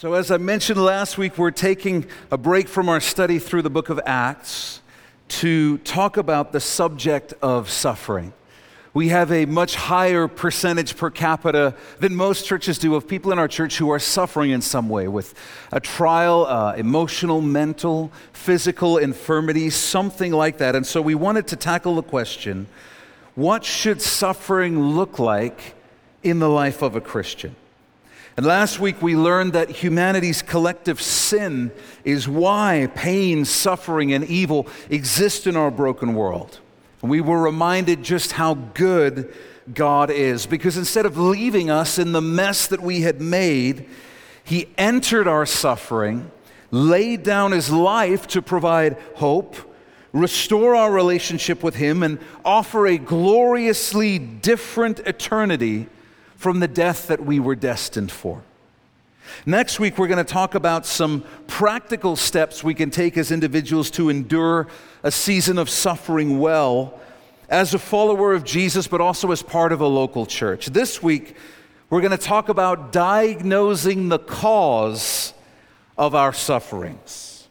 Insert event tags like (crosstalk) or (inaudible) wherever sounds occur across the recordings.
So, as I mentioned last week, we're taking a break from our study through the book of Acts to talk about the subject of suffering. We have a much higher percentage per capita than most churches do of people in our church who are suffering in some way with a trial, uh, emotional, mental, physical infirmity, something like that. And so we wanted to tackle the question what should suffering look like in the life of a Christian? And last week we learned that humanity's collective sin is why pain, suffering, and evil exist in our broken world. And we were reminded just how good God is because instead of leaving us in the mess that we had made, He entered our suffering, laid down His life to provide hope, restore our relationship with Him, and offer a gloriously different eternity from the death that we were destined for. Next week, we're going to talk about some practical steps we can take as individuals to endure a season of suffering well as a follower of Jesus, but also as part of a local church. This week, we're going to talk about diagnosing the cause of our sufferings.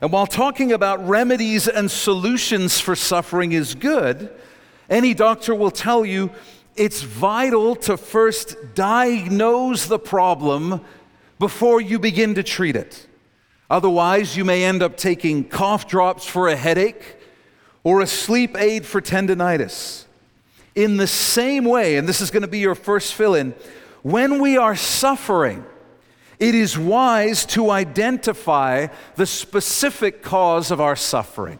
And while talking about remedies and solutions for suffering is good, any doctor will tell you it's vital to first diagnose the problem before you begin to treat it. Otherwise, you may end up taking cough drops for a headache or a sleep aid for tendonitis. In the same way, and this is going to be your first fill in, when we are suffering, it is wise to identify the specific cause of our suffering.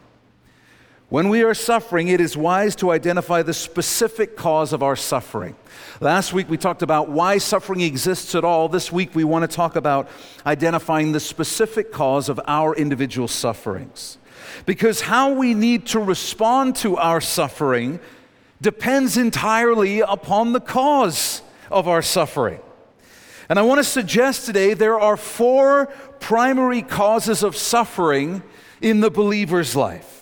When we are suffering, it is wise to identify the specific cause of our suffering. Last week we talked about why suffering exists at all. This week we want to talk about identifying the specific cause of our individual sufferings. Because how we need to respond to our suffering depends entirely upon the cause of our suffering. And I want to suggest today there are four primary causes of suffering in the believer's life.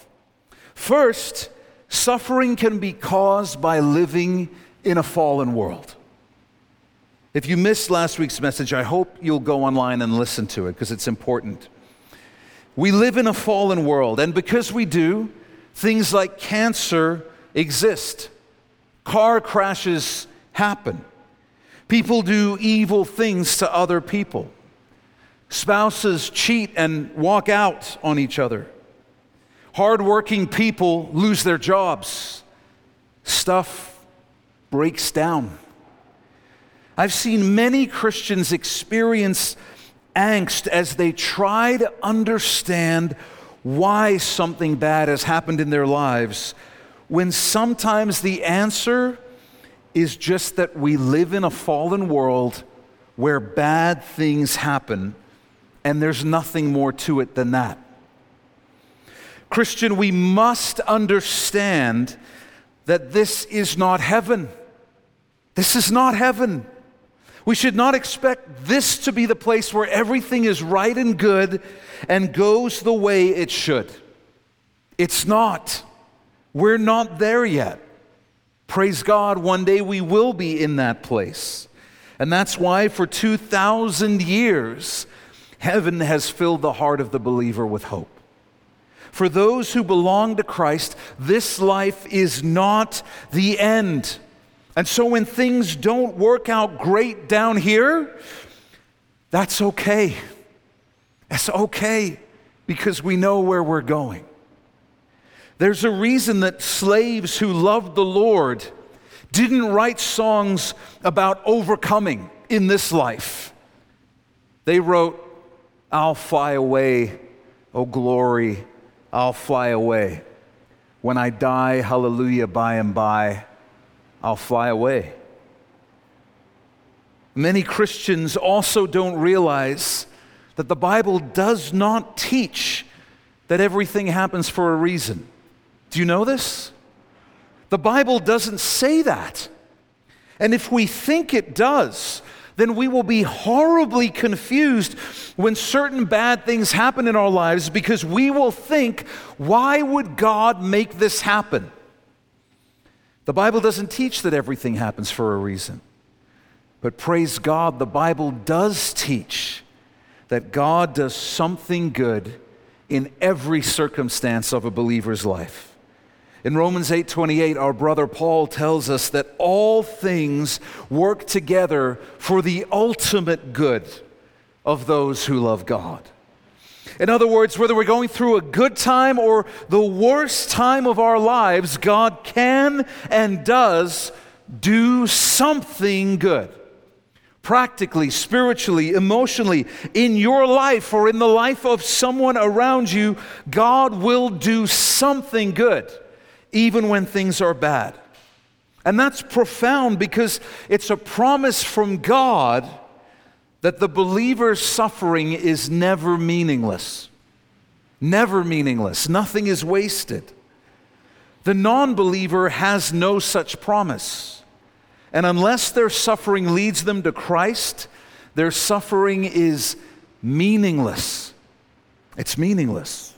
First, suffering can be caused by living in a fallen world. If you missed last week's message, I hope you'll go online and listen to it because it's important. We live in a fallen world, and because we do, things like cancer exist, car crashes happen, people do evil things to other people, spouses cheat and walk out on each other. Hardworking people lose their jobs. Stuff breaks down. I've seen many Christians experience angst as they try to understand why something bad has happened in their lives, when sometimes the answer is just that we live in a fallen world where bad things happen, and there's nothing more to it than that. Christian, we must understand that this is not heaven. This is not heaven. We should not expect this to be the place where everything is right and good and goes the way it should. It's not. We're not there yet. Praise God, one day we will be in that place. And that's why for 2,000 years, heaven has filled the heart of the believer with hope. For those who belong to Christ, this life is not the end. And so when things don't work out great down here, that's okay. It's okay because we know where we're going. There's a reason that slaves who loved the Lord didn't write songs about overcoming in this life. They wrote, I'll fly away, O glory I'll fly away. When I die, hallelujah, by and by, I'll fly away. Many Christians also don't realize that the Bible does not teach that everything happens for a reason. Do you know this? The Bible doesn't say that. And if we think it does, then we will be horribly confused when certain bad things happen in our lives because we will think, why would God make this happen? The Bible doesn't teach that everything happens for a reason. But praise God, the Bible does teach that God does something good in every circumstance of a believer's life. In Romans 8:28 our brother Paul tells us that all things work together for the ultimate good of those who love God. In other words, whether we're going through a good time or the worst time of our lives, God can and does do something good. Practically, spiritually, emotionally, in your life or in the life of someone around you, God will do something good, even when things are bad. And that's profound because it's a promise from God that the believer's suffering is never meaningless. Never meaningless. Nothing is wasted. The non believer has no such promise. And unless their suffering leads them to Christ, their suffering is meaningless. It's meaningless.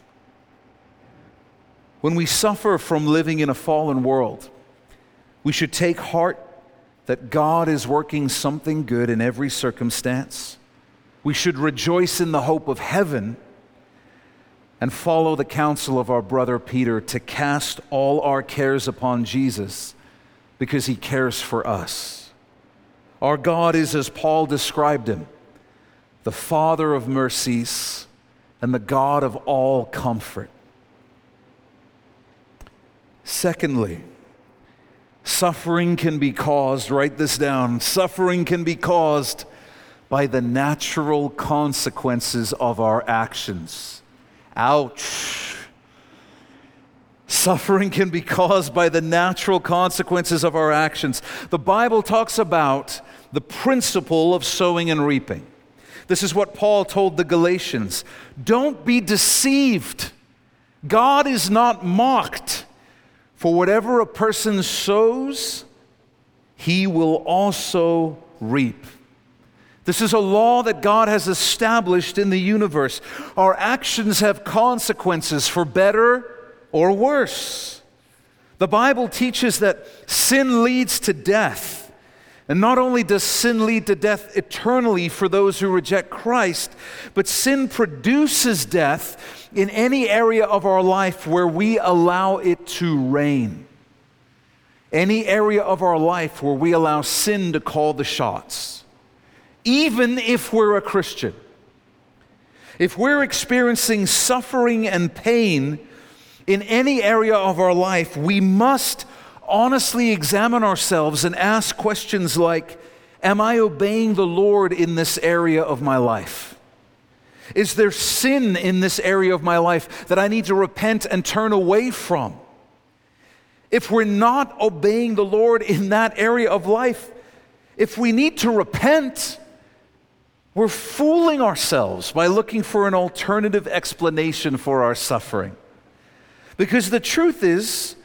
When we suffer from living in a fallen world, we should take heart that God is working something good in every circumstance. We should rejoice in the hope of heaven and follow the counsel of our brother Peter to cast all our cares upon Jesus because he cares for us. Our God is, as Paul described him, the Father of mercies and the God of all comfort. Secondly, Suffering can be caused, write this down, suffering can be caused by the natural consequences of our actions. Ouch. Suffering can be caused by the natural consequences of our actions. The Bible talks about the principle of sowing and reaping. This is what Paul told the Galatians Don't be deceived. God is not mocked. For whatever a person sows, he will also reap. This is a law that God has established in the universe. Our actions have consequences for better or worse. The Bible teaches that sin leads to death. And not only does sin lead to death eternally for those who reject Christ, but sin produces death in any area of our life where we allow it to reign. Any area of our life where we allow sin to call the shots. Even if we're a Christian. If we're experiencing suffering and pain in any area of our life, we must honestly examine ourselves and ask questions like Am I obeying the Lord in this area of my life? Is there sin in this area of my life that I need to repent and turn away from? If we're not obeying the Lord in that area of life, if we need to repent, we're fooling ourselves by looking for an alternative explanation for our suffering. Because the truth is,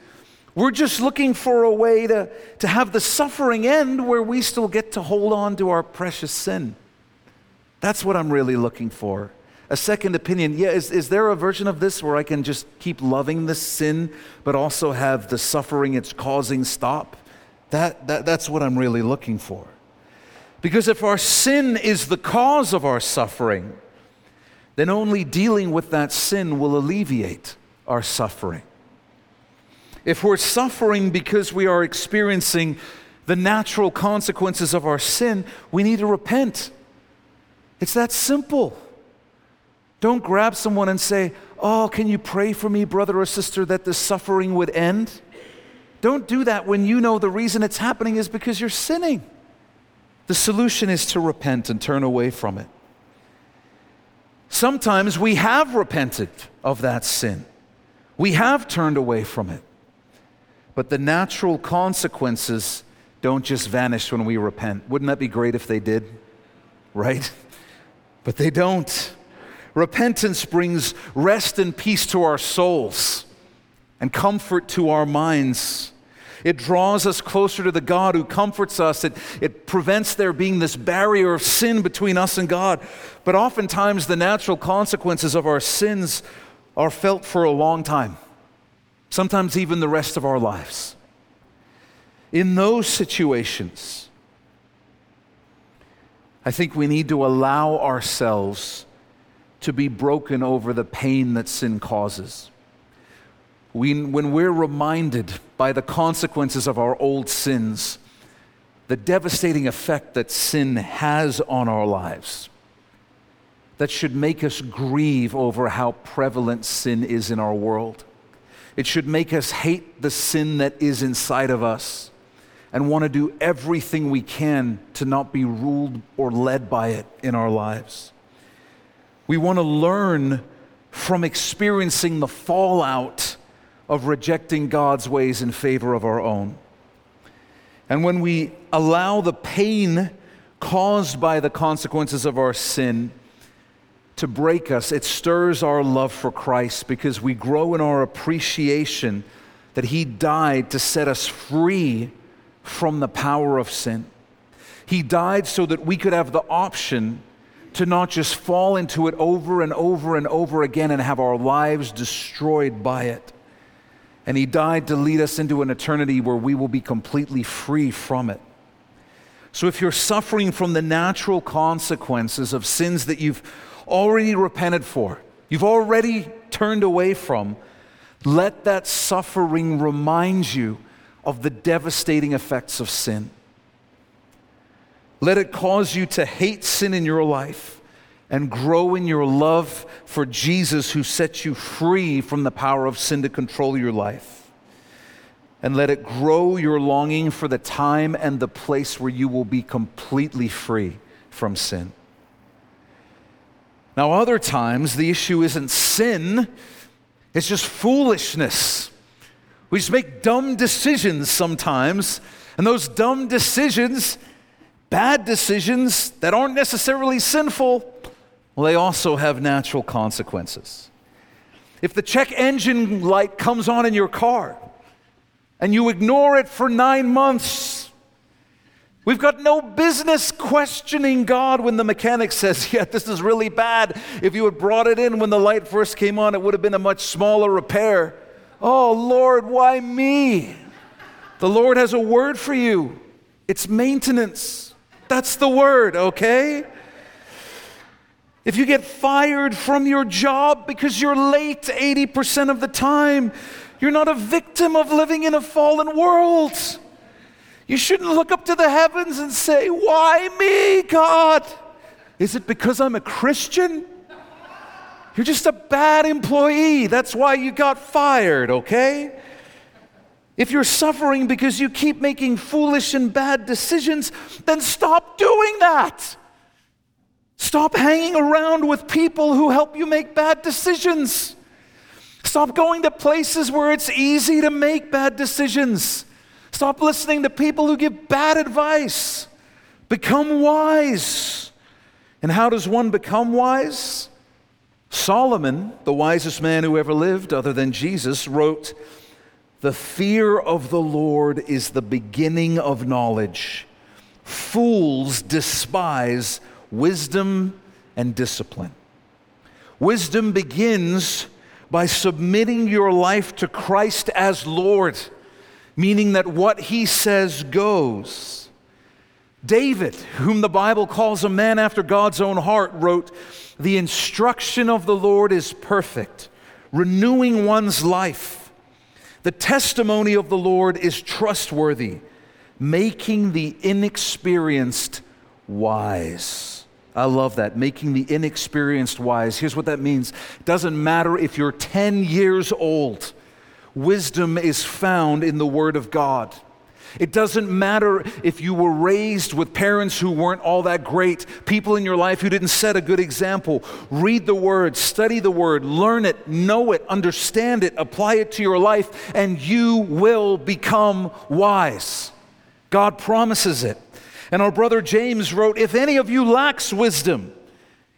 we're just looking for a way to, to have the suffering end where we still get to hold on to our precious sin. That's what I'm really looking for a second opinion. Yeah, is, is there a version of this where I can just keep loving this sin, but also have the suffering it's causing stop? That, that, that's what I'm really looking for. Because if our sin is the cause of our suffering, then only dealing with that sin will alleviate our suffering. If we're suffering because we are experiencing the natural consequences of our sin, we need to repent. It's that simple. Don't grab someone and say, Oh, can you pray for me, brother or sister, that this suffering would end? Don't do that when you know the reason it's happening is because you're sinning. The solution is to repent and turn away from it. Sometimes we have repented of that sin, we have turned away from it. But the natural consequences don't just vanish when we repent. Wouldn't that be great if they did? Right? But they don't. Repentance brings rest and peace to our souls and comfort to our minds. It draws us closer to the God who comforts us. It, it prevents there being this barrier of sin between us and God. But oftentimes, the natural consequences of our sins are felt for a long time, sometimes even the rest of our lives. In those situations, I think we need to allow ourselves to be broken over the pain that sin causes. We, when we're reminded by the consequences of our old sins, the devastating effect that sin has on our lives, that should make us grieve over how prevalent sin is in our world. It should make us hate the sin that is inside of us and want to do everything we can to not be ruled or led by it in our lives. We want to learn from experiencing the fallout of rejecting God's ways in favor of our own. And when we allow the pain caused by the consequences of our sin to break us, it stirs our love for Christ because we grow in our appreciation that He died to set us free from the power of sin. He died so that we could have the option to not just fall into it over and over and over again and have our lives destroyed by it. And He died to lead us into an eternity where we will be completely free from it. So if you're suffering from the natural consequences of sins that you've already repented for, you've already turned away from, let that suffering remind you of the devastating effects of sin. Let it cause you to hate sin in your life and grow in your love for Jesus who sets you free from the power of sin to control your life. And let it grow your longing for the time and the place where you will be completely free from sin. Now, other times, the issue isn't sin, it's just foolishness. We just make dumb decisions sometimes, and those dumb decisions bad decisions that aren't necessarily sinful, well, they also have natural consequences. If the check engine light comes on in your car and you ignore it for nine months, we've got no business questioning God when the mechanic says, (laughs) Yeah, this is really bad. If you had brought it in when the light first came on, it would have been a much smaller repair. Oh, Lord, why me? The Lord has a word for you it's maintenance. That's the word, okay? If you get fired from your job because you're late 80% of the time, you're not a victim of living in a fallen world. You shouldn't look up to the heavens and say, Why me, God? Is it because I'm a Christian? You're just a bad employee. That's why you got fired, okay? If you're suffering because you keep making foolish and bad decisions, then stop doing that. Stop hanging around with people who help you make bad decisions. Stop going to places where it's easy to make bad decisions. Stop listening to people who give bad advice. Become wise. And how does one become wise? Solomon, the wisest man who ever lived, other than Jesus, wrote, the fear of the Lord is the beginning of knowledge. Fools despise wisdom and discipline. Wisdom begins by submitting your life to Christ as Lord, meaning that what he says goes. David, whom the Bible calls a man after God's own heart, wrote, The instruction of the Lord is perfect, renewing one's life. The testimony of the Lord is trustworthy, making the inexperienced wise. I love that, making the inexperienced wise. Here's what that means it doesn't matter if you're 10 years old, wisdom is found in the Word of God. It doesn't matter if you were raised with parents who weren't all that great, people in your life who didn't set a good example. Read the Word, study the Word, learn it, know it, understand it, apply it to your life, and you will become wise. God promises it. And our brother James wrote If any of you lacks wisdom,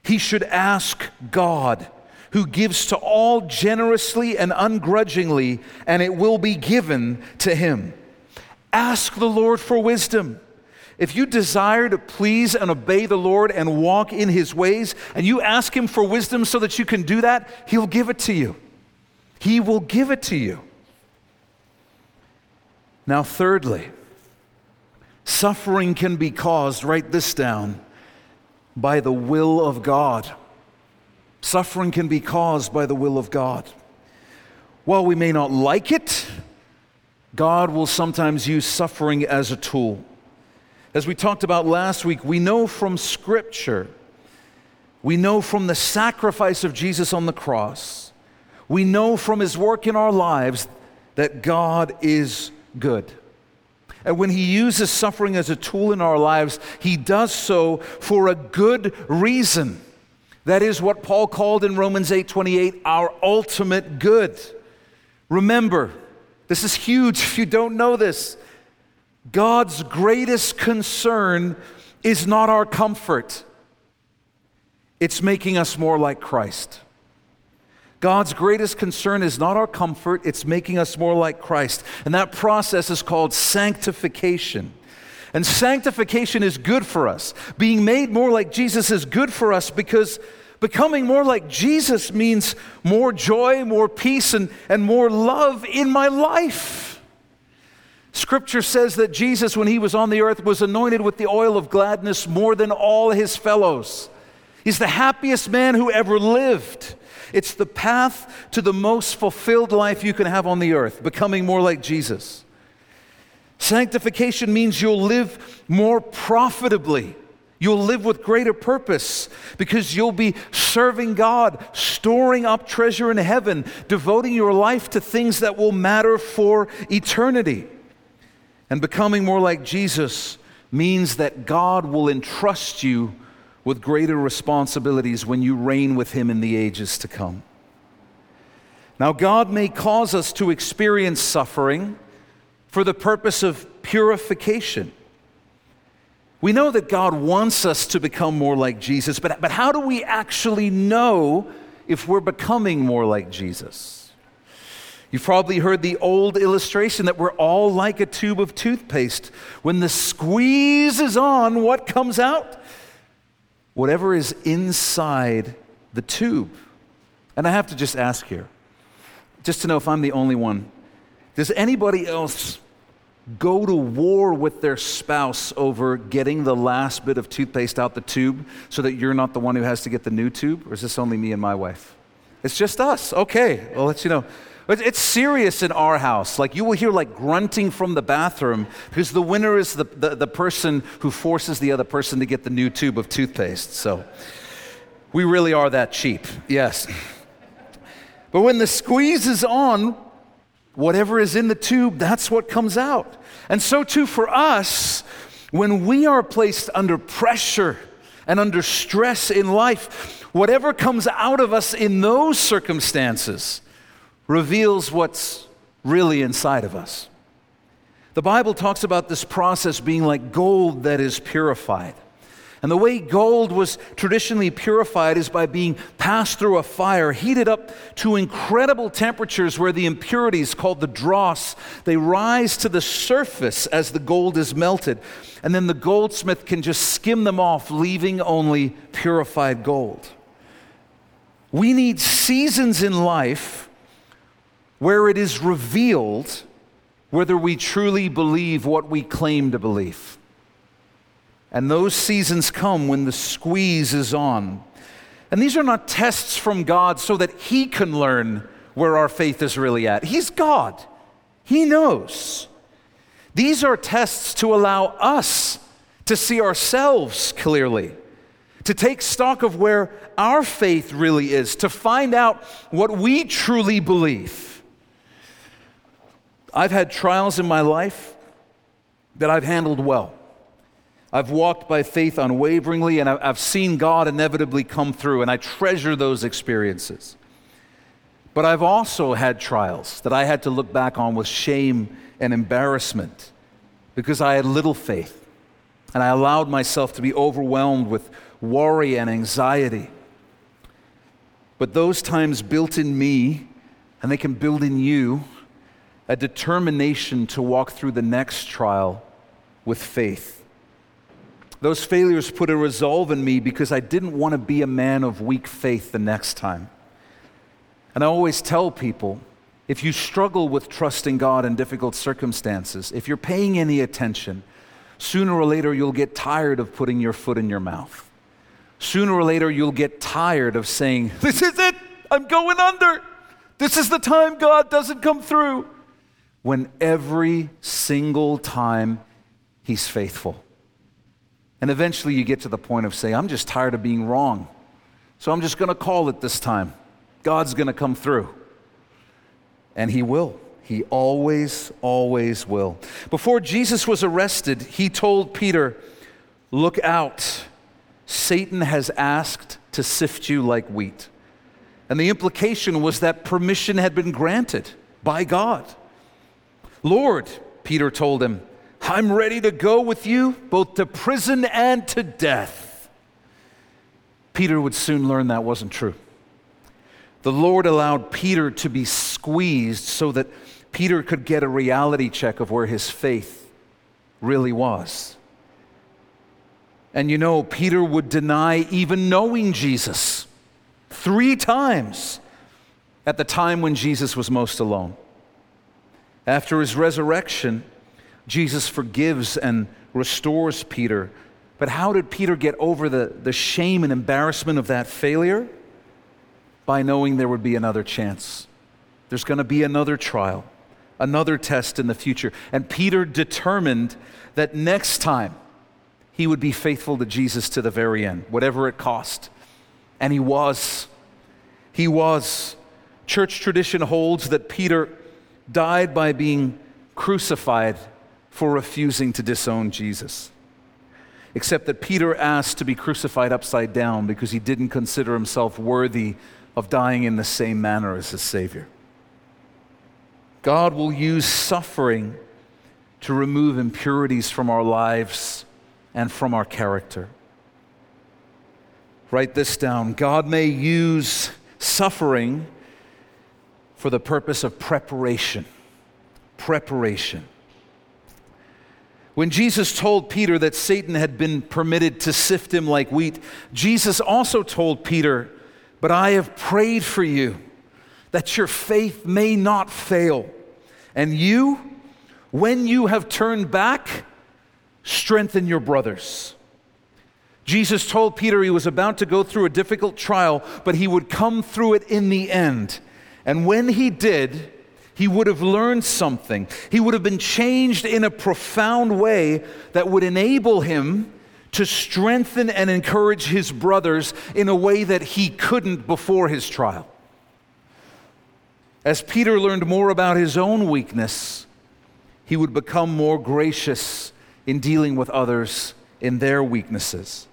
he should ask God, who gives to all generously and ungrudgingly, and it will be given to him. Ask the Lord for wisdom. If you desire to please and obey the Lord and walk in his ways, and you ask him for wisdom so that you can do that, he'll give it to you. He will give it to you. Now, thirdly, suffering can be caused, write this down, by the will of God. Suffering can be caused by the will of God. While we may not like it, God will sometimes use suffering as a tool. As we talked about last week, we know from Scripture, we know from the sacrifice of Jesus on the cross, we know from his work in our lives that God is good. And when he uses suffering as a tool in our lives, he does so for a good reason. That is what Paul called in Romans 8:28 our ultimate good. Remember, this is huge (laughs) if you don't know this. God's greatest concern is not our comfort. It's making us more like Christ. God's greatest concern is not our comfort, it's making us more like Christ. And that process is called sanctification. And sanctification is good for us. Being made more like Jesus is good for us because becoming more like Jesus means more joy, more peace, and, and more love in my life. Scripture says that Jesus, when he was on the earth, was anointed with the oil of gladness more than all his fellows. He's the happiest man who ever lived. It's the path to the most fulfilled life you can have on the earth, becoming more like Jesus. Sanctification means you'll live more profitably. You'll live with greater purpose because you'll be serving God, storing up treasure in heaven, devoting your life to things that will matter for eternity. And becoming more like Jesus means that God will entrust you with greater responsibilities when you reign with Him in the ages to come. Now, God may cause us to experience suffering for the purpose of purification. We know that God wants us to become more like Jesus, but, but how do we actually know if we're becoming more like Jesus? You've probably heard the old illustration that we're all like a tube of toothpaste. When the squeeze is on, what comes out? whatever is inside the tube. And I have to just ask here, just to know if I'm the only one, does anybody else go to war with their spouse over getting the last bit of toothpaste out the tube so that you're not the one who has to get the new tube? Or is this only me and my wife? It's just us. Okay, I'll let you know. It's serious in our house. Like you will hear like grunting from the bathroom because the winner is the, the, the, person who forces the other person to get the new tube of toothpaste. So we really are that cheap. Yes. But when the squeeze is on, whatever is in the tube, that's what comes out. And so too for us, when we are placed under pressure and under stress in life, whatever comes out of us in those circumstances, reveals what's really inside of us. The Bible talks about this process being like gold that is purified. And the way gold was traditionally purified is by being passed through a fire, heated up to incredible temperatures where the impurities called the dross, they rise to the surface as the gold is melted. And then the goldsmith can just skim them off, leaving only purified gold. We need seasons in life where it is revealed whether we truly believe what we claim to believe. And those seasons come when the squeeze is on. And these are not tests from God so that He can learn where our faith is really at. He's God, He knows. These are tests to allow us to see ourselves clearly, to take stock of where our faith really is, to find out what we truly believe. I've had trials in my life that I've handled well. I've walked by faith unwaveringly, and I've seen God inevitably come through, and I treasure those experiences. But I've also had trials that I had to look back on with shame and embarrassment because I had little faith, and I allowed myself to be overwhelmed with worry and anxiety. But those times built in me, and they can build in you, a determination to walk through the next trial with faith. Those failures put a resolve in me because I didn't want to be a man of weak faith the next time. And I always tell people if you struggle with trusting God in difficult circumstances, if you're paying any attention, sooner or later you'll get tired of putting your foot in your mouth. Sooner or later, you'll get tired of saying, This is it, I'm going under. This is the time God doesn't come through. When every single time He's faithful. And eventually you get to the point of saying, I'm just tired of being wrong. So I'm just going to call it this time. God's going to come through. And He will. He always, always will. Before Jesus was arrested, He told Peter, Look out. Satan has asked to sift you like wheat. And the implication was that permission had been granted by God. Lord, Peter told him, I'm ready to go with you both to prison and to death. Peter would soon learn that wasn't true. The Lord allowed Peter to be squeezed so that Peter could get a reality check of where his faith really was. And you know, Peter would deny even knowing Jesus three times at the time when Jesus was most alone. After his resurrection, Jesus forgives and restores Peter. But how did Peter get over the, the shame and embarrassment of that failure? By knowing there would be another chance. There's going to be another trial, another test in the future. And Peter determined that next time, he would be faithful to Jesus to the very end, whatever it cost. And he was. He was. Church tradition holds that Peter died by being crucified for refusing to disown Jesus. Except that Peter asked to be crucified upside down because he didn't consider himself worthy of dying in the same manner as his Savior. God will use suffering to remove impurities from our lives and from our character. Write this down God may use suffering for the purpose of preparation. Preparation. When Jesus told Peter that Satan had been permitted to sift him like wheat, Jesus also told Peter, But I have prayed for you that your faith may not fail. And you, when you have turned back, strengthen your brothers. Jesus told Peter he was about to go through a difficult trial, but he would come through it in the end. And when he did, he would have learned something. He would have been changed in a profound way that would enable him to strengthen and encourage his brothers in a way that he couldn't before his trial. As Peter learned more about his own weakness, he would become more gracious in dealing with others in their weaknesses.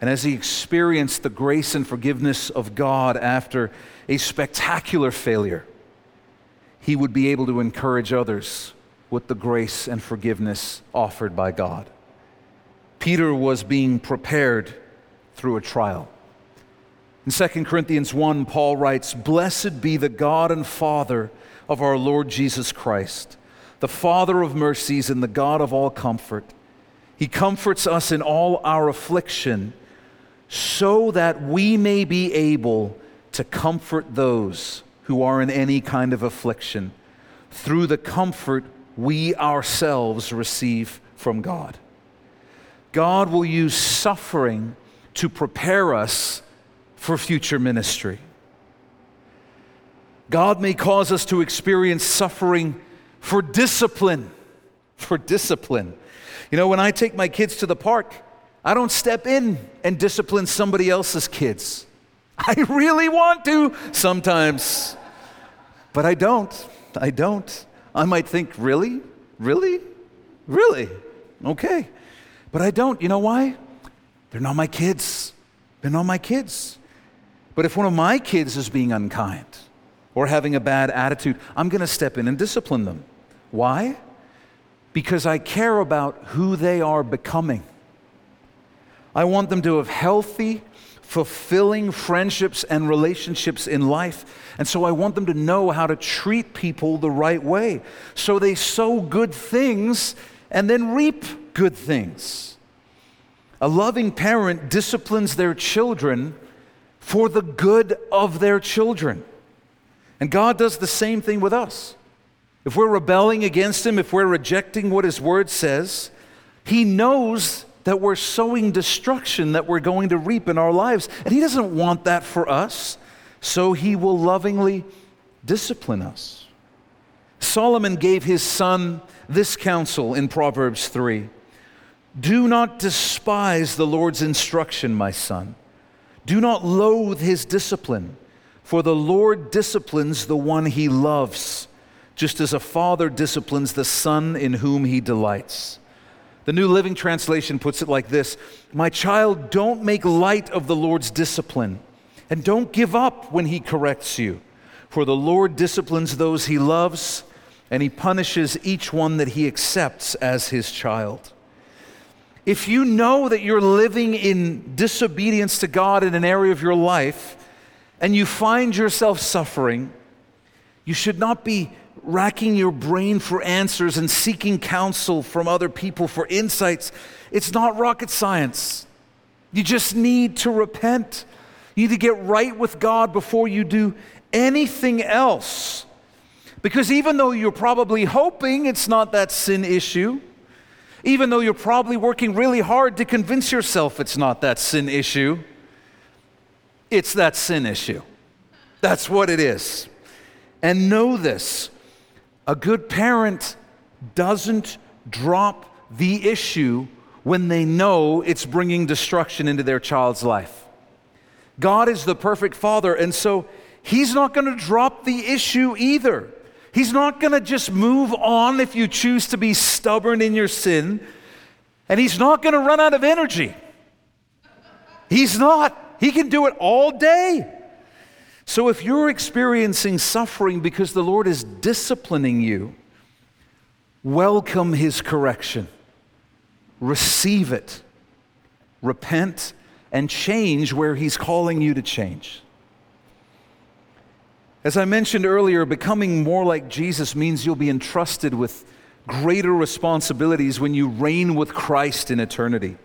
And as he experienced the grace and forgiveness of God after a spectacular failure, he would be able to encourage others with the grace and forgiveness offered by God. Peter was being prepared through a trial. In 2 Corinthians 1, Paul writes, Blessed be the God and Father of our Lord Jesus Christ the Father of mercies and the God of all comfort. He comforts us in all our affliction so that we may be able to comfort those who are in any kind of affliction through the comfort we ourselves receive from God. God will use suffering to prepare us for future ministry. God may cause us to experience suffering for discipline. For discipline. You know, when I take my kids to the park, I don't step in and discipline somebody else's kids. I really want to sometimes, but I don't. I don't. I might think, really? Really? Really? Okay. But I don't. You know why? They're not my kids. They're not my kids. But if one of my kids is being unkind or having a bad attitude, I'm going to step in and discipline them. Why? Because I care about who they are becoming. I want them to have healthy, fulfilling friendships and relationships in life. And so I want them to know how to treat people the right way. So they sow good things and then reap good things. A loving parent disciplines their children for the good of their children. And God does the same thing with us. If we're rebelling against Him, if we're rejecting what His Word says, He knows that we're sowing destruction that we're going to reap in our lives. And He doesn't want that for us. So He will lovingly discipline us. Solomon gave his son this counsel in Proverbs 3 Do not despise the Lord's instruction, my son. Do not loathe his discipline, for the Lord disciplines the one he loves, just as a father disciplines the son in whom he delights. The New Living Translation puts it like this My child, don't make light of the Lord's discipline, and don't give up when he corrects you, for the Lord disciplines those he loves, and he punishes each one that he accepts as his child. If you know that you're living in disobedience to God in an area of your life, and you find yourself suffering, you should not be racking your brain for answers and seeking counsel from other people for insights. It's not rocket science. You just need to repent. You need to get right with God before you do anything else. Because even though you're probably hoping it's not that sin issue, even though you're probably working really hard to convince yourself it's not that sin issue, it's that sin issue. That's what it is. And know this a good parent doesn't drop the issue when they know it's bringing destruction into their child's life. God is the perfect father, and so He's not going to drop the issue either. He's not going to just move on if you choose to be stubborn in your sin, and He's not going to run out of energy. He's not. He can do it all day. So if you're experiencing suffering because the Lord is disciplining you, welcome His correction, receive it, repent, and change where He's calling you to change. As I mentioned earlier, becoming more like Jesus means you'll be entrusted with greater responsibilities when you reign with Christ in eternity.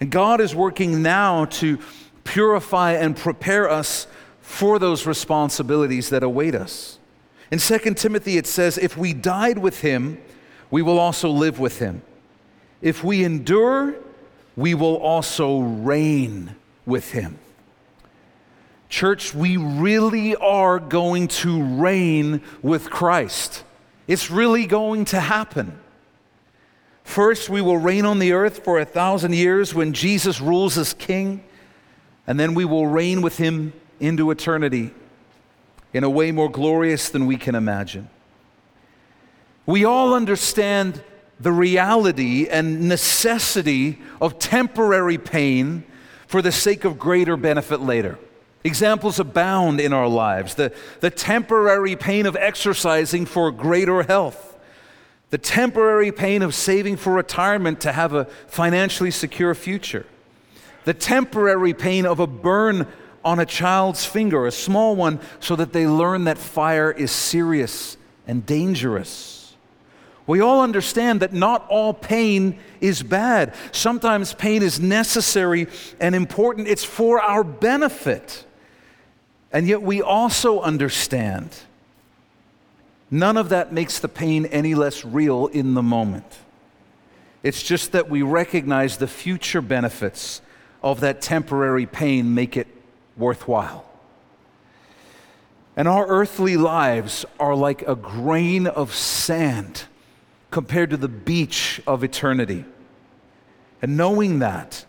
And God is working now to purify and prepare us for those responsibilities that await us. In 2 Timothy, it says, If we died with him, we will also live with him. If we endure, we will also reign with him. Church, we really are going to reign with Christ. It's really going to happen. First, we will reign on the earth for a thousand years when Jesus rules as king, and then we will reign with him into eternity in a way more glorious than we can imagine. We all understand the reality and necessity of temporary pain for the sake of greater benefit later. Examples abound in our lives the, the temporary pain of exercising for greater health, the temporary pain of saving for retirement to have a financially secure future, the temporary pain of a burn on a child's finger, a small one, so that they learn that fire is serious and dangerous. We all understand that not all pain is bad. Sometimes pain is necessary and important, it's for our benefit. And yet we also understand none of that makes the pain any less real in the moment. It's just that we recognize the future benefits of that temporary pain make it worthwhile. And our earthly lives are like a grain of sand compared to the beach of eternity. And knowing that,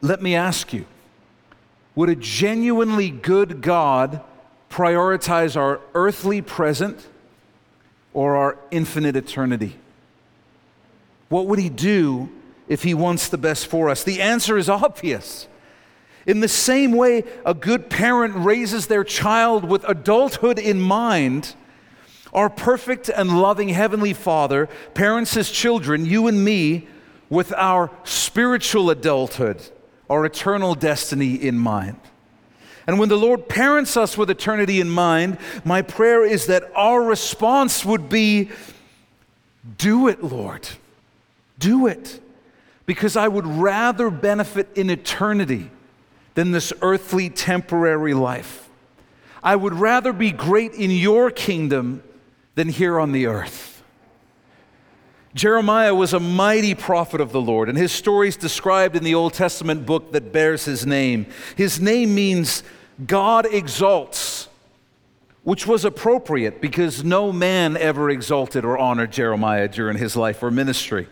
let me ask you would a genuinely good God prioritize our earthly present or our infinite eternity? What would He do if He wants the best for us? The answer is obvious. In the same way, a good parent raises their child with adulthood in mind. Our perfect and loving Heavenly Father parents His children, you and me, with our spiritual adulthood our eternal destiny in mind. And when the Lord parents us with eternity in mind, my prayer is that our response would be do it, Lord. Do it. Because I would rather benefit in eternity than this earthly temporary life. I would rather be great in your kingdom than here on the earth. Jeremiah was a mighty prophet of the Lord, and his story is described in the Old Testament book that bears his name. His name means God exalts, which was appropriate because no man ever exalted or honored Jeremiah during his life or ministry.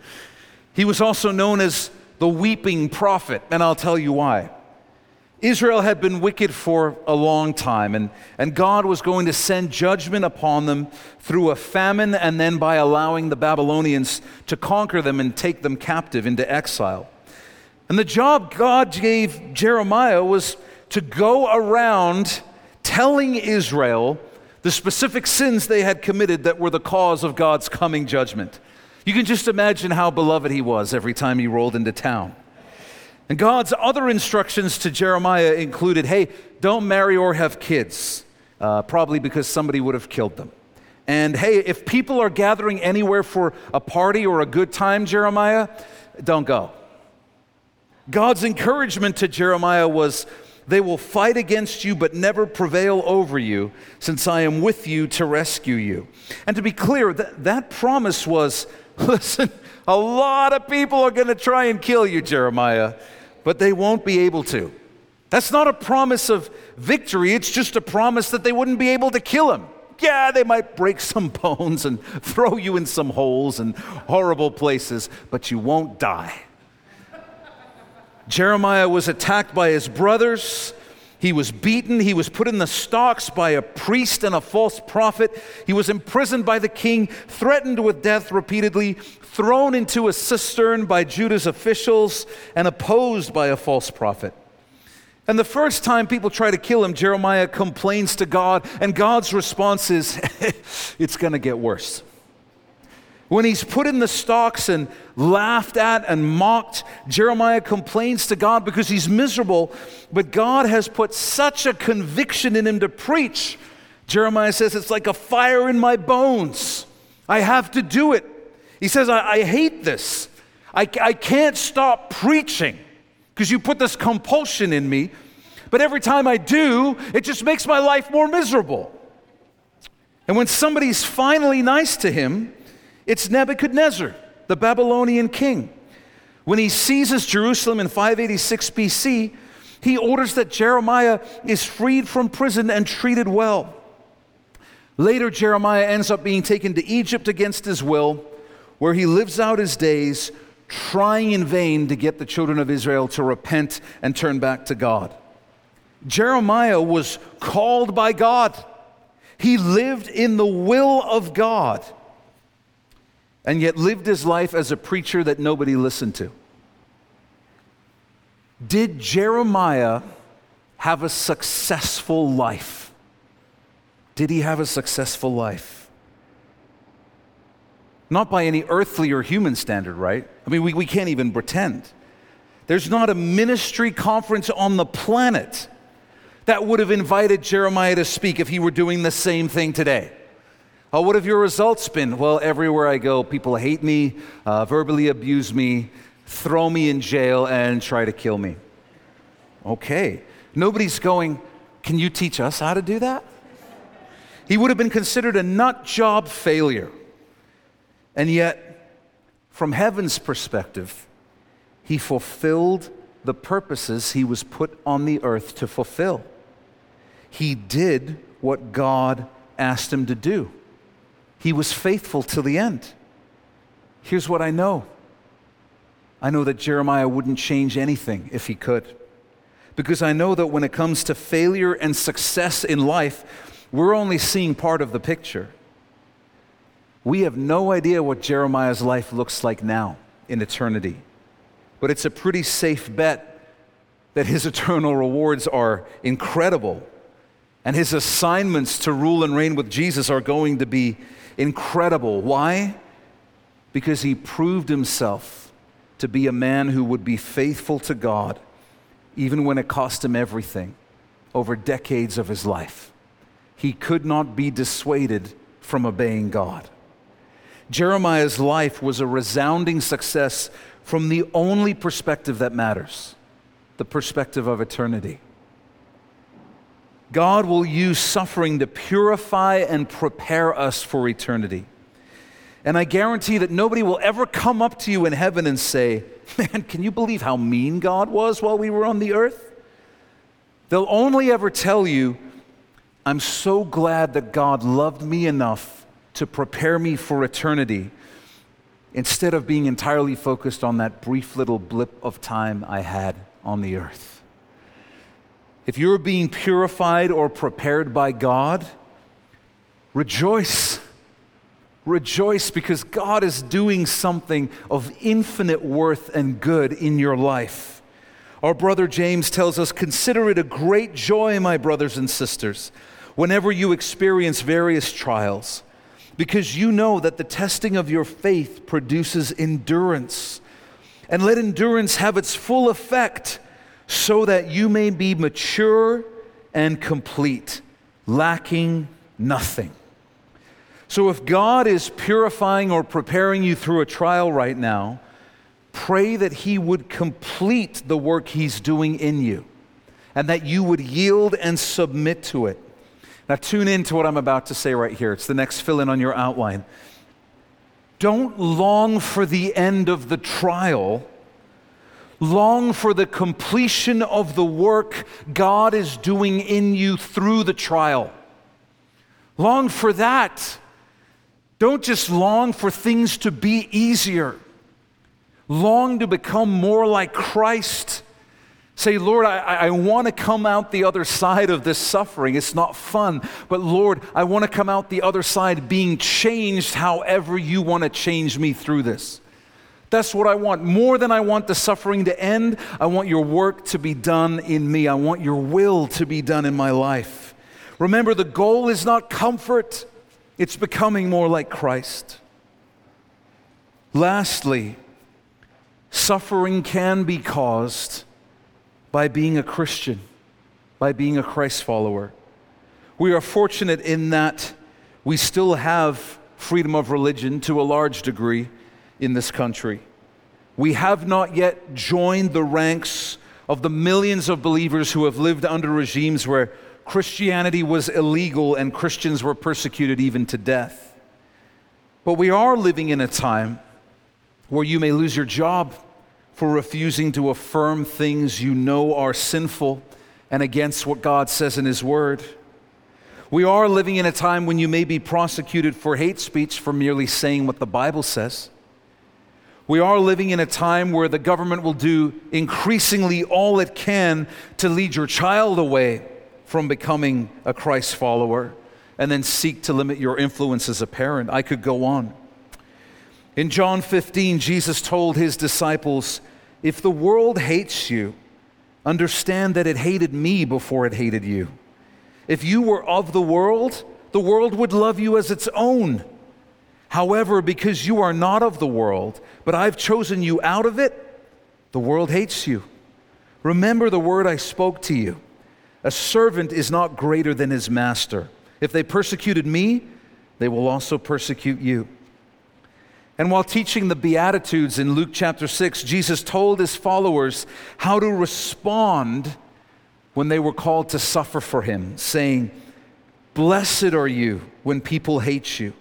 He was also known as the weeping prophet, and I'll tell you why. Israel had been wicked for a long time, and, and God was going to send judgment upon them through a famine and then by allowing the Babylonians to conquer them and take them captive into exile. And the job God gave Jeremiah was to go around telling Israel the specific sins they had committed that were the cause of God's coming judgment. You can just imagine how beloved he was every time he rolled into town. And God's other instructions to Jeremiah included hey, don't marry or have kids, uh, probably because somebody would have killed them. And hey, if people are gathering anywhere for a party or a good time, Jeremiah, don't go. God's encouragement to Jeremiah was they will fight against you but never prevail over you, since I am with you to rescue you. And to be clear, that, that promise was (laughs) listen, a lot of people are going to try and kill you, Jeremiah but they won't be able to. That's not a promise of victory, it's just a promise that they wouldn't be able to kill him. Yeah, they might break (laughs) some bones and throw you in some holes and horrible places, but you won't die. Jeremiah was attacked by his brothers. He was beaten. He was put in the stocks by a priest and a false prophet. He was imprisoned by the king, threatened with death repeatedly, thrown into a cistern by Judah's officials, and opposed by a false prophet. And the first time people try to kill him, Jeremiah complains to God, and God's response is, (laughs) It's going to get worse. When he's put in the stocks and laughed at and mocked, Jeremiah complains to God because he's miserable, but God has put such a conviction in him to preach. Jeremiah says, It's like a fire in my bones. I have to do it. He says, I, I hate this. I, I can't stop preaching because you put this compulsion in me, but every time I do, it just makes my life more miserable. And when somebody's finally nice to him, it's Nebuchadnezzar, the Babylonian king. When he seizes Jerusalem in 586 BC, he orders that Jeremiah is freed from prison and treated well. Later, Jeremiah ends up being taken to Egypt against his will, where he lives out his days trying in vain to get the children of Israel to repent and turn back to God. Jeremiah was called by God, he lived in the will of God and yet lived his life as a preacher that nobody listened to. Did Jeremiah have a successful life? Did he have a successful life? Not by any earthly or human standard, right? I mean, we, we can't even pretend. There's not a ministry conference on the planet that would have invited Jeremiah to speak if he were doing the same thing today. Oh, what have your results been? Well, everywhere I go, people hate me, uh, verbally abuse me, throw me in jail, and try to kill me. Okay. Nobody's going, Can you teach us how to do that? He would have been considered a nut job failure. And yet, from heaven's perspective, he fulfilled the purposes he was put on the earth to fulfill. He did what God asked him to do. He was faithful till the end. Here's what I know I know that Jeremiah wouldn't change anything if he could. Because I know that when it comes to failure and success in life, we're only seeing part of the picture. We have no idea what Jeremiah's life looks like now in eternity. But it's a pretty safe bet that his (laughs) eternal rewards are incredible. And his assignments to rule and reign with Jesus are going to be incredible. Why? Because he proved himself to be a man who would be faithful to God, even when it cost him everything, over decades of his life. He could not be dissuaded from obeying God. Jeremiah's life was a resounding success from the only perspective that matters the perspective of eternity. God will use suffering to purify and prepare us for eternity. And I guarantee that nobody will ever come up to you in heaven and say, Man, can you believe how mean God was while we were on the earth? They'll only ever tell you, I'm so glad that God loved me enough to prepare me for eternity instead of being entirely focused on that brief little blip of time I had on the earth. If you're being purified or prepared by God, rejoice. Rejoice because God is doing something of infinite worth and good in your life. Our brother James tells us Consider it a great joy, my brothers and sisters, whenever you experience various trials, because you know that the testing of your faith produces endurance. And let endurance have its full effect, so that you may be mature and complete, lacking nothing. So, if God is purifying or preparing you through a trial right now, pray that He would complete the work He's doing in you and that you would yield and submit to it. Now, tune in to what I'm about to say right here. It's the next fill in on your outline. Don't long for the end of the trial. Long for the completion of the work God is doing in you through the trial. Long for that. Don't just long for things to be easier. Long to become more like Christ. Say, Lord, I, I want to come out the other side of this suffering. It's not fun, but Lord, I want to come out the other side being changed however you want to change me through this. That's what I want. More than I want the suffering to end, I want your work to be done in me. I want your will to be done in my life. Remember, the goal is not comfort, it's becoming more like Christ. Lastly, suffering can be caused by being a Christian, by being a Christ follower. We are fortunate in that we still have freedom of religion to a large degree in this country. We have not yet joined the ranks of the millions of believers who have lived under regimes where Christianity was illegal and Christians were persecuted even to death. But we are living in a time where you may lose your job for refusing to affirm things you know are sinful and against what God says in His Word. We are living in a time when you may be prosecuted for hate speech for merely saying what the Bible says. We are living in a time where the government will do increasingly all it can to lead your child away from becoming a Christ follower and then seek to limit your influence as a parent. I could go on. In John 15, Jesus told his disciples, If the world hates you, understand that it hated me before it hated you. If you were of the world, the world would love you as its own. However, because you are not of the world, but I've chosen you out of it, the world hates you. Remember the word I spoke to you. A servant is not greater than his master. If they persecuted me, they will also persecute you. And while teaching the Beatitudes in Luke chapter 6, Jesus told his followers how to respond when they were called to suffer for him, saying, Blessed are you when people hate you,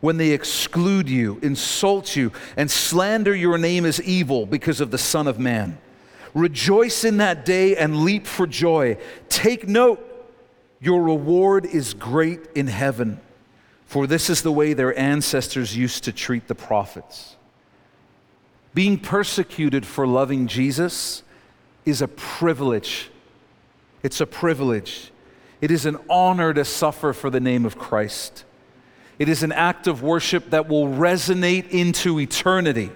when they exclude you, insult you, and slander your name as evil because of the Son of Man. Rejoice in that day and leap for joy. Take note, your reward is great in heaven for this is the way their ancestors used to treat the prophets. Being persecuted for loving Jesus is a privilege. It's a privilege. It is an honor to suffer for the name of Christ. It is an act of worship that will resonate into eternity.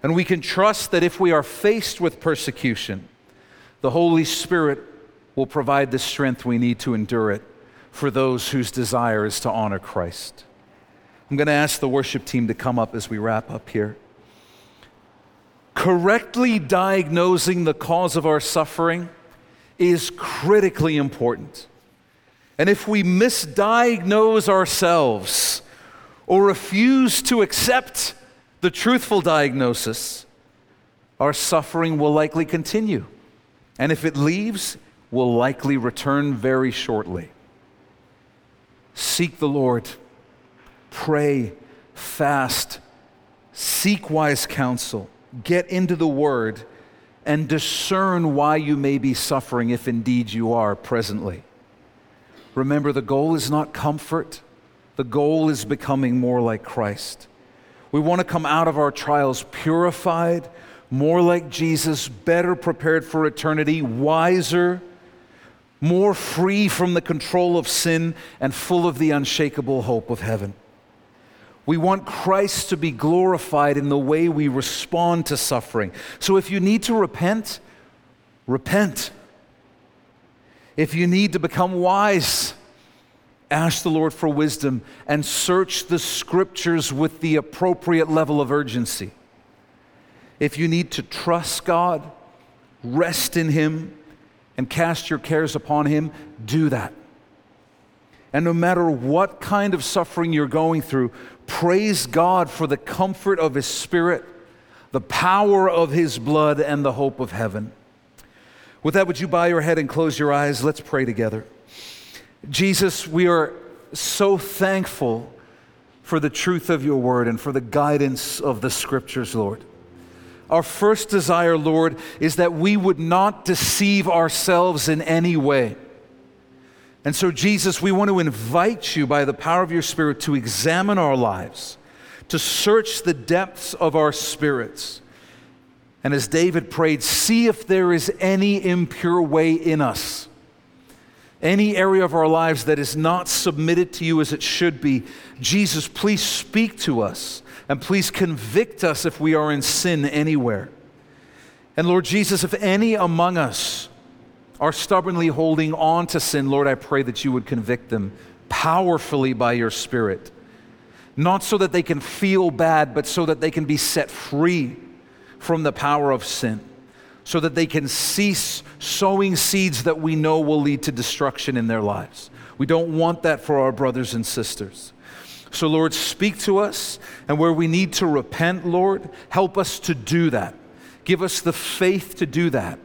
And we can trust that if we are faced with persecution, the Holy Spirit will provide the strength we need to endure it for those whose desire is to honor Christ. I'm going to ask the worship team to come up as we wrap up here. Correctly diagnosing the cause of our suffering is critically important. And if we misdiagnose ourselves or refuse to accept the truthful diagnosis, our suffering will likely continue. And if it leaves, will likely return very shortly. Seek the Lord, pray, fast, seek wise counsel, get into the word, and discern why you may be suffering if indeed you are presently. Remember, the goal is not comfort, the goal is becoming more like Christ. We want to come out of our trials purified, more like Jesus, better prepared for eternity, wiser, more free from the control of sin, and full of the unshakable hope of heaven. We want Christ to be glorified in the way we respond to suffering. So if you need to repent, repent. If you need to become wise, ask the Lord for wisdom and search the scriptures with the appropriate level of urgency. If you need to trust God, rest in Him, and cast your cares upon Him, do that. And no matter what kind of suffering you're going through, praise God for the comfort of His Spirit, the power of His blood, and the hope of heaven. With that, would you bow your head and close your eyes? Let's pray together. Jesus, we are so thankful for the truth of your word and for the guidance of the scriptures, Lord. Our first desire, Lord, is that we would not deceive ourselves in any way. And so, Jesus, we want to invite you by the power of your Spirit to examine our lives, to search the depths of our spirits. And as David prayed, see if there is any impure way in us any area of our lives that is not submitted to you as it should be, Jesus, please speak to us and please convict us if we are in sin anywhere. And Lord Jesus, if any among us are stubbornly holding on to sin, Lord, I pray that you would convict them powerfully by your Spirit. Not so that they can feel bad, but so that they can be set free from the power of sin so that they can cease sowing seeds that we know will lead to destruction in their lives. We don't want that for our brothers and sisters. So, Lord, speak to us, and where we need to repent, Lord, help us to do that. Give us the faith to do that.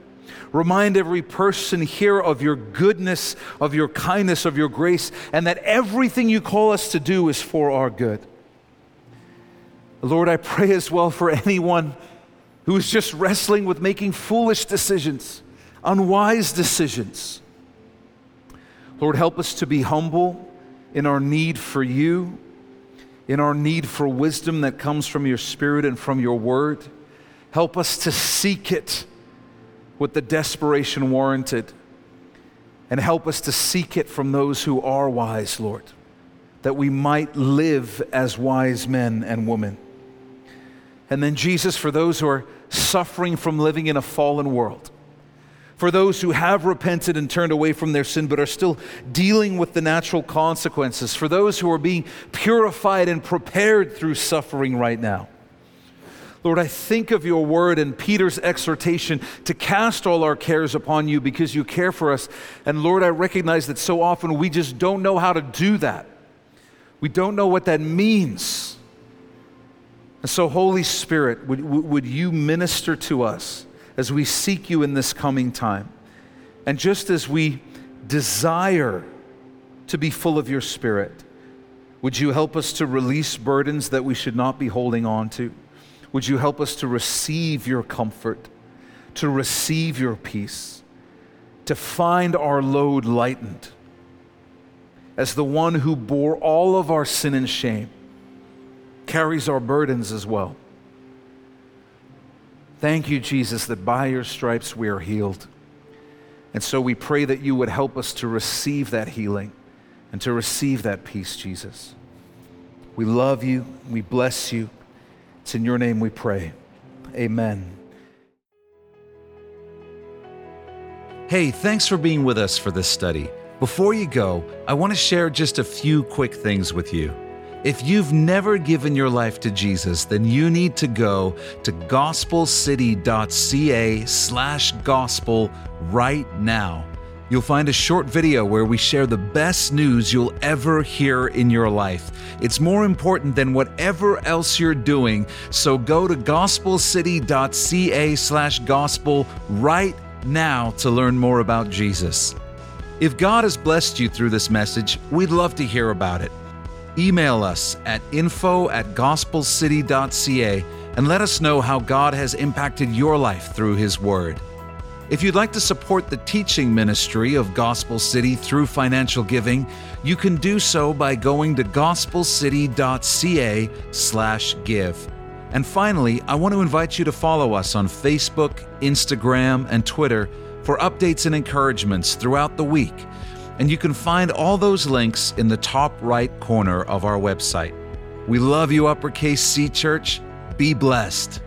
Remind every person here of your goodness, of your kindness, of your grace, and that everything you call us to do is for our good. Lord, I pray as well for anyone who is just wrestling with making foolish decisions, unwise decisions. Lord, help us to be humble in our need for you, in our need for wisdom that comes from your Spirit and from your word. Help us to seek it with the desperation warranted. And help us to seek it from those who are wise, Lord, that we might live as wise men and women. And then, Jesus, for those who are suffering from living in a fallen world, for those who have repented and turned away from their sin but are still dealing with the natural consequences, for those who are being purified and prepared through suffering right now. Lord, I think of your word and Peter's exhortation to cast all our cares upon you because you care for us. And Lord, I recognize that so often we just don't know how to do that. We don't know what that means. And so, Holy Spirit, would, would you minister to us as we seek you in this coming time? And just as we desire to be full of your Spirit, would you help us to release burdens that we should not be holding on to? Would you help us to receive your comfort, to receive your peace, to find our load lightened as the one who bore all of our sin and shame? Carries our burdens as well. Thank you, Jesus, that by your stripes we are healed. And so we pray that you would help us to receive that healing and to receive that peace, Jesus. We love you. We bless you. It's in your name we pray. Amen. Hey, thanks for being with us for this study. Before you go, I want to share just a few quick things with you. If you've never given your life to Jesus, then you need to go to gospelcity.ca slash gospel right now. You'll find a short video where we share the best news you'll ever hear in your life. It's more important than whatever else you're doing, so go to gospelcity.ca slash gospel right now to learn more about Jesus. If God has blessed you through this message, we'd love to hear about it email us at info at gospelcity.ca and let us know how God has impacted your life through His Word. If you'd like to support the teaching ministry of Gospel City through financial giving, you can do so by going to gospelcity.ca/give. And finally, I want to invite you to follow us on Facebook, Instagram, and Twitter for updates and encouragements throughout the week. And you can find all those links in the top right corner of our website. We love you, Uppercase C Church. Be blessed.